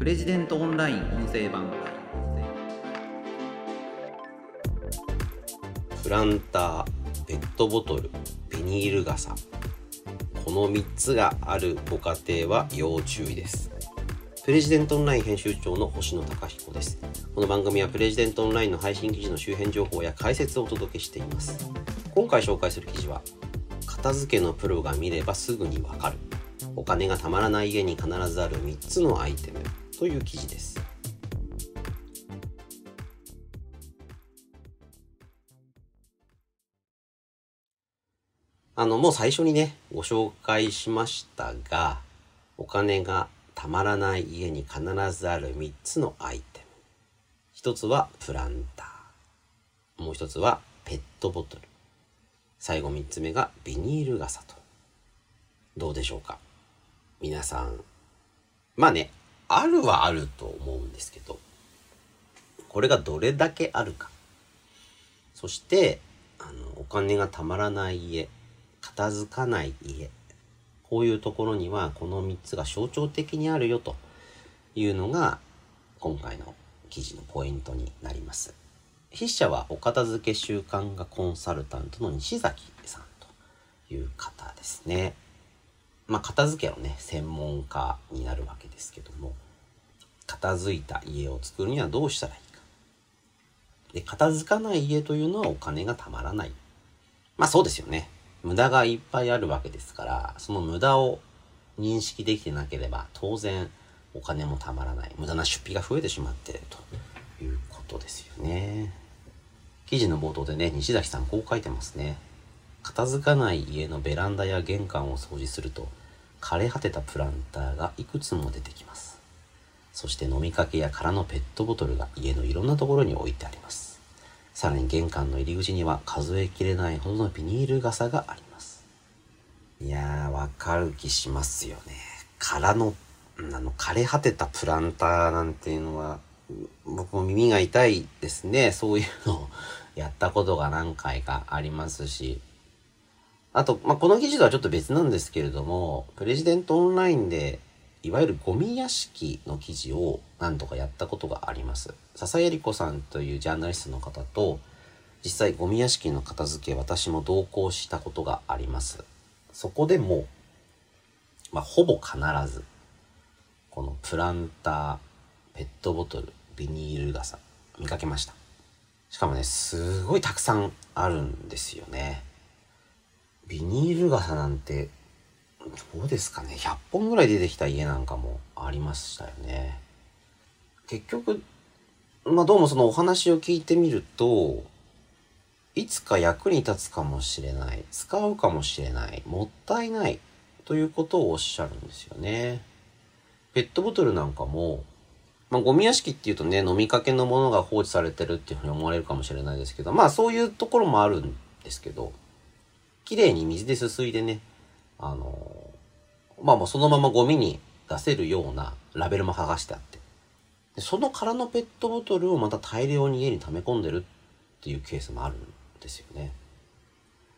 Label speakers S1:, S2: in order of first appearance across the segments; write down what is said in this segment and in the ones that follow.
S1: プレジデントオンライン音声版
S2: プランターペットボトルビニール傘。この3つがあるご家庭は要注意です。プレジデントオンライン編集長の星野貴彦です。この番組はプレジデントオンラインの配信記事の周辺情報や解説をお届けしています。今回紹介する記事は片付けのプロが見ればすぐにわかる。お金がたまらない家に必ずある3つのアイテム。という記事ですあの、もう最初にね、ご紹介しましたが、お金がたまらない家に必ずある3つのアイテム。一つはプランター。もう一つはペットボトル。最後3つ目がビニール傘と。どうでしょうか？皆さん。まあね、あるはあると思うんですけど、これがどれだけあるか。そして、あの、お金がたまらない家。片付かない家こういうところにはこの3つが象徴的にあるよというのが今回の記事のポイントになります筆者はお片付け習慣がコンサルタントの西崎さんという方ですねまあ片付けのね専門家になるわけですけども片付いた家を作るにはどうしたらいいかで片付かない家というのはお金がたまらないまあそうですよね無駄がいっぱいあるわけですから、その無駄を認識できてなければ、当然お金もたまらない。無駄な出費が増えてしまっているということですよね。記事の冒頭でね、西崎さんこう書いてますね。片付かない家のベランダや玄関を掃除すると、枯れ果てたプランターがいくつも出てきます。そして飲みかけや空のペットボトルが家のいろんなところに置いてあります。さらに玄関の入り口には数えきれないほどのビニール傘があります。いやー、わかる気しますよね。空の、あの、枯れ果てたプランターなんていうのは、僕も耳が痛いですね。そういうのをやったことが何回かありますし。あと、まあ、この記事とはちょっと別なんですけれども、プレジデントオンラインでいわゆるゴミ屋敷の記事を何とかやったことがあります。笹江里子さんというジャーナリストの方と、実際ゴミ屋敷の片付け私も同行したことがあります。そこでも、まあ、ほぼ必ず、このプランター、ペットボトル、ビニール傘、見かけました。しかもね、すごいたくさんあるんですよね。ビニール傘なんてどうですかね？100本ぐらい出てきた家なんかもありましたよね。結局まあどうもそのお話を聞いてみるといつか役に立つかもしれない使うかもしれないもったいないということをおっしゃるんですよね。ペットボトルなんかもまあ、ゴミ屋敷っていうとね、飲みかけのものが放置されてるっていうふうに思われるかもしれないですけど、まあそういうところもあるんですけど、綺麗に水ですすいでね、あのまあもうそのままゴミに出せるようなラベルも剥がしてあって。でその空のペットボトルをまた大量に家に溜め込んでるっていうケースもあるんですよね。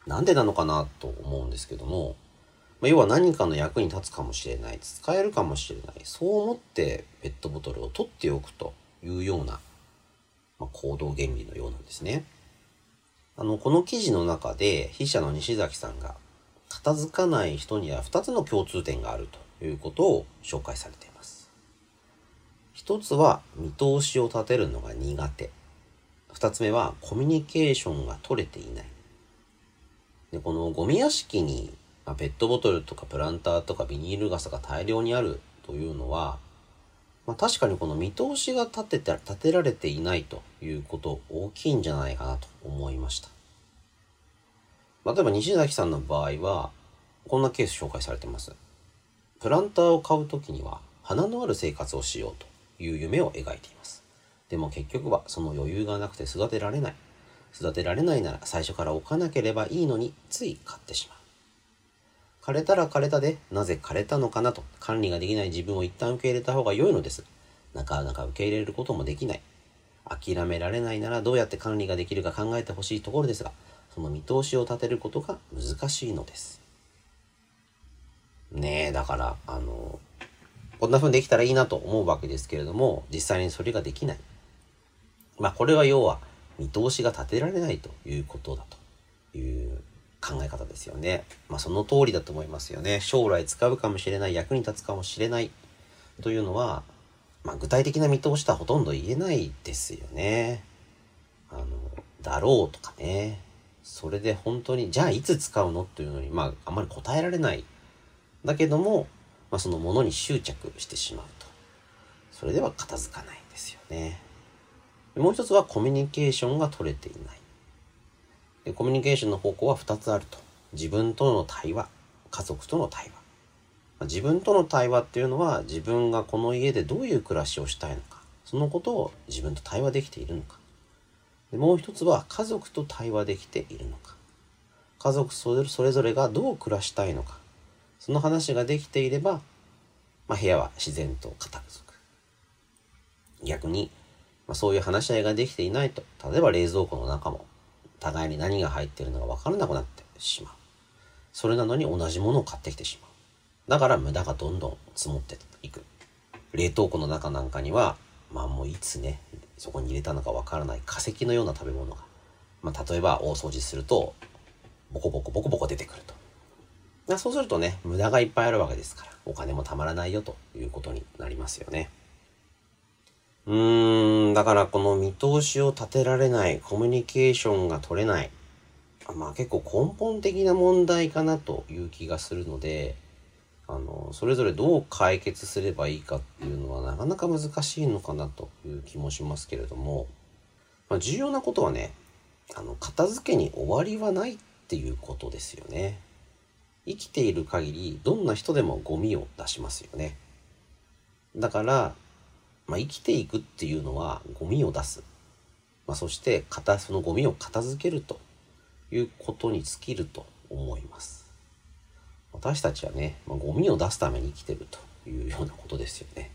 S2: なんでなのかなと思うんですけども、まあ、要は何かの役に立つかもしれない、使えるかもしれない、そう思ってペットボトルを取っておくというような、まあ、行動原理のようなんですね。あの、この記事の中で、筆者の西崎さんが片付かない人には2つの共通点があるということを紹介されています。一つは見通しを立てるのが苦手。二つ目はコミュニケーションが取れていない。でこのゴミ屋敷に、まあ、ペットボトルとかプランターとかビニール傘が大量にあるというのは、まあ、確かにこの見通しが立てて立てられていないということ大きいんじゃないかなと思いました。例えば西崎さんの場合は、こんなケース紹介されてます。プランターを買うときには、花のある生活をしようという夢を描いています。でも結局はその余裕がなくて育てられない。育てられないなら最初から置かなければいいのについ買ってしまう。枯れたら枯れたで、なぜ枯れたのかなと管理ができない自分を一旦受け入れた方が良いのです。なかなか受け入れることもできない。諦められないならどうやって管理ができるか考えてほしいところですが、その見通しを立てることが難しいのです。ねえ、だから、あの、こんな風にできたらいいなと思うわけですけれども、実際にそれができない。まあこれは要は見通しが立てられないということだと考え方ですよね。まあその通りだと思いますよね。将来使うかもしれない、役に立つかもしれないというのは、まあ具体的な見通しとはほとんど言えないですよね。あの、だろうとかね。それで本当に、じゃあいつ使うのっていうのに、まああんまり答えられない。だけども、まあそのものに執着してしまうと。それでは片付かないんですよね。もう一つはコミュニケーションが取れていない。でコミュニケーションの方向は2つあると。自分との対話、家族との対話。自分との対話っていうのは自分がこの家でどういう暮らしをしたいのか、そのことを自分と対話できているのか。でもう一つは家族と対話できているのか。家族それぞれがどう暮らしたいのか。その話ができていれば、まあ、部屋は自然と片付く。逆にまあ、そういう話し合いができていないと、例えば冷蔵庫の中も、互いに何が入ってるのか分からなくなってしまう。それなのに同じものを買ってきてしまう。だから無駄がどんどん積もっていく。冷凍庫の中なんかには、まあもういつね、そこに入れたのか分からない化石のような食べ物が、まあ例えば大掃除すると、ボコボコボコボコ出てくると。そうするとね、無駄がいっぱいあるわけですから、お金もたまらないよということになりますよね。うーん、だからこの見通しを立てられない、コミュニケーションが取れない。まあ結構根本的な問題かなという気がするので、あの、それぞれどう解決すればいいかっていうのはなかなか難しいのかなという気もしますけれども、まあ、重要なことはね、あの、片付けに終わりはないっていうことですよね。生きている限り、どんな人でもゴミを出しますよね。だから、まあ、生きていくっていうのはゴミを出す。まあ、そして片そのゴミを片付けるということに尽きると思います。私たちはね、まあ、ゴミを出すために生きてるというようなことですよね。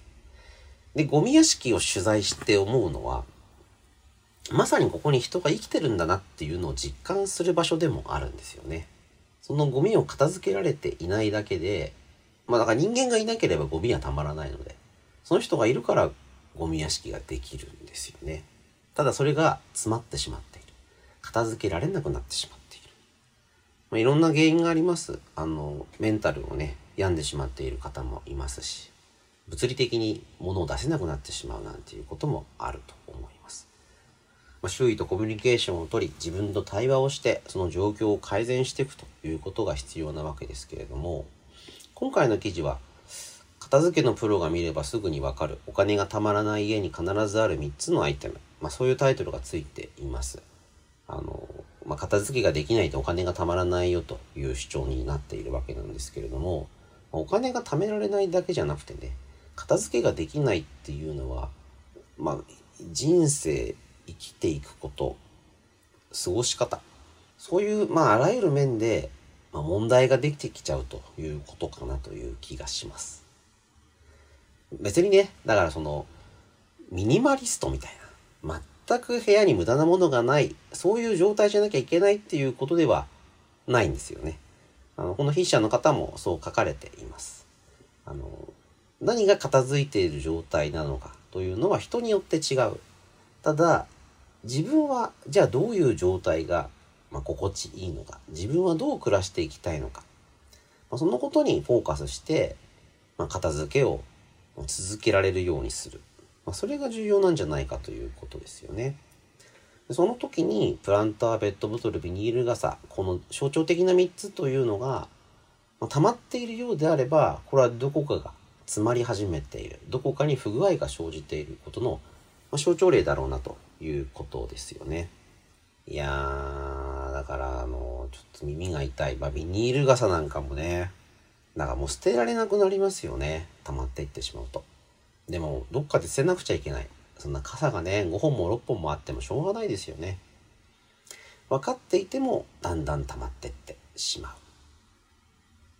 S2: で、ゴミ屋敷を取材して思うのは、まさにここに人が生きてるんだなっていうのを実感する場所でもあるんですよね。そのゴミを片付けられていないだけで、まあだから人間がいなければゴミはたまらないので、その人がいるからゴミ屋敷ができるんですよね。ただそれが詰まってしまっている。片付けられなくなってしまっている。まあ、いろんな原因があります。あの、メンタルをね、病んでしまっている方もいますし、物理的に物を出せなくなってしまうなんていうこともあると思います。まあ、周囲とコミュニケーションをとり、自分と対話をして、その状況を改善していくということが必要なわけですけれども、今回の記事は片付けのプロが見ればすぐにわかるお金がたまらない家に必ずある3つのアイテム、まあ、そういうタイトルがついています。あの、まあ、片付けができないとお金がたまらないよという主張になっているわけなんですけれども、お金が貯められないだけじゃなくてね、片付けができないっていうのは、まあ、人生、生きていくこと、過ごし方、そういう、まあ、あらゆる面で、まあ、問題ができてきちゃうということかなという気がします。別にね、だからその、ミニマリストみたいな、全く部屋に無駄なものがない、そういう状態じゃなきゃいけないっていうことではないんですよね。あの、この筆者の方もそう書かれています。あの、何が片付いている状態なのかというのは人によって違う。ただ、自分は、じゃあどういう状態が、まあ、心地いいのか、自分はどう暮らしていきたいのか、まあ、そのことにフォーカスして、まあ、片付けを続けられるようにする。まあ、それが重要なんじゃないかということですよね。その時にプランター、ペットボトル、ビニール傘、この象徴的な3つというのが、まあ、溜まっているようであれば、これはどこかが詰まり始めている、どこかに不具合が生じていることの、まあ、象徴例だろうなということですよね。いやー、だから、あの、ちょっと耳が痛い。まあ、ビニール傘なんかもね、だからもう捨てられなくなりますよね。溜まっていってしまうと。でも、どっかで捨てなくちゃいけない。そんな傘がね、5本も6本もあってもしょうがないですよね。分かっていても、だんだん溜まってってしまう。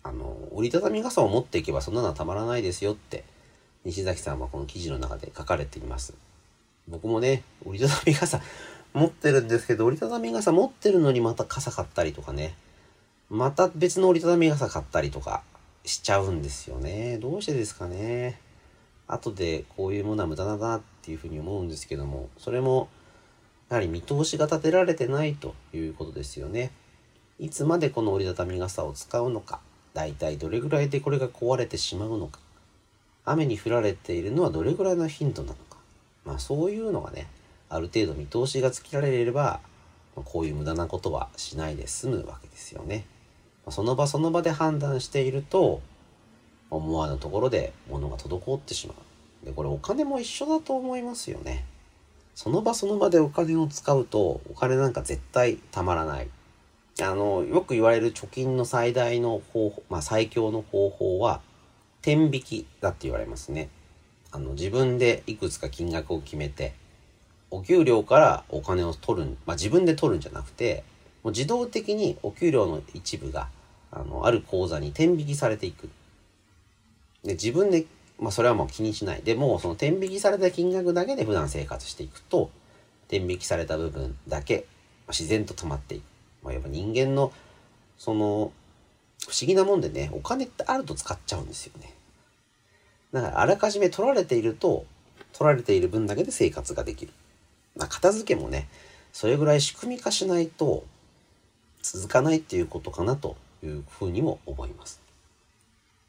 S2: あの、折りたたみ傘を持っていけばそんなのはたまらないですよって、西崎さんはこの記事の中で書かれています。僕もね、折りたたみ傘 持ってるんですけど、折りたたみ傘持ってるのにまた傘買ったりとかね、また別の折りたたみ傘買ったりとか、しちゃうんですよね。どうしてですかね。後でこういうものは無駄だなっていうふうに思うんですけども、それもやはり見通しが立てられてないということですよね。いつまでこの折りたたみ傘を使うのか、だいたいどれぐらいでこれが壊れてしまうのか、雨に降られているのはどれぐらいの頻度なのか、まあそういうのがね、ある程度見通しがつけられれば、こういう無駄なことはしないで済むわけですよね。その場その場で判断していると、思わぬところで物が滞ってしまう。で、これお金も一緒だと思いますよね。その場その場でお金を使うと、お金なんか絶対たまらない。あの、よく言われる貯金の最大の方法、まあ最強の方法は、天引きだって言われますね。あの、自分でいくつか金額を決めて、お給料からお金を取る、まあ自分で取るんじゃなくて、もう自動的にお給料の一部が、あの、ある口座に天引きされていく。で、自分で、まあそれはもう気にしない。でも、その天引きされた金額だけで普段生活していくと、天引きされた部分だけ、自然と止まっていく。まあ、やっぱ人間の、その、不思議なもんでね、お金ってあると使っちゃうんですよね。だから、あらかじめ取られていると、取られている分だけで生活ができる。まあ、片付けもね、それぐらい仕組み化しないと続かないっていうことかなというふうにも思います。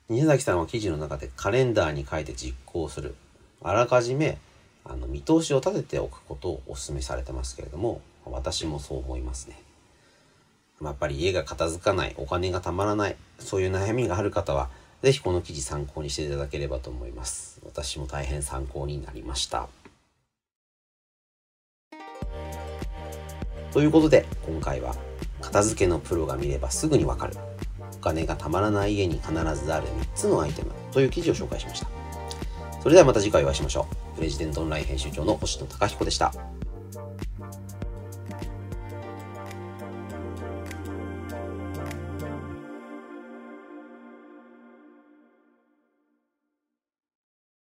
S2: 宮崎さんは記事の中でカレンダーに書いて実行する。あらかじめあの見通しを立てておくことをお勧めされてますけれども、私もそう思いますね。やっぱり家が片付かない、お金がたまらない、そういう悩みがある方は、是非この記事参考にしていただければと思います。私も大変参考になりました。ということで、今回は、片付けのプロが見ればすぐにわかる、お金がたまらない家に必ずある3つのアイテムという記事を紹介しました。それではまた次回お会いしましょう。プレジデントオンライン編集長の星野貴彦でした。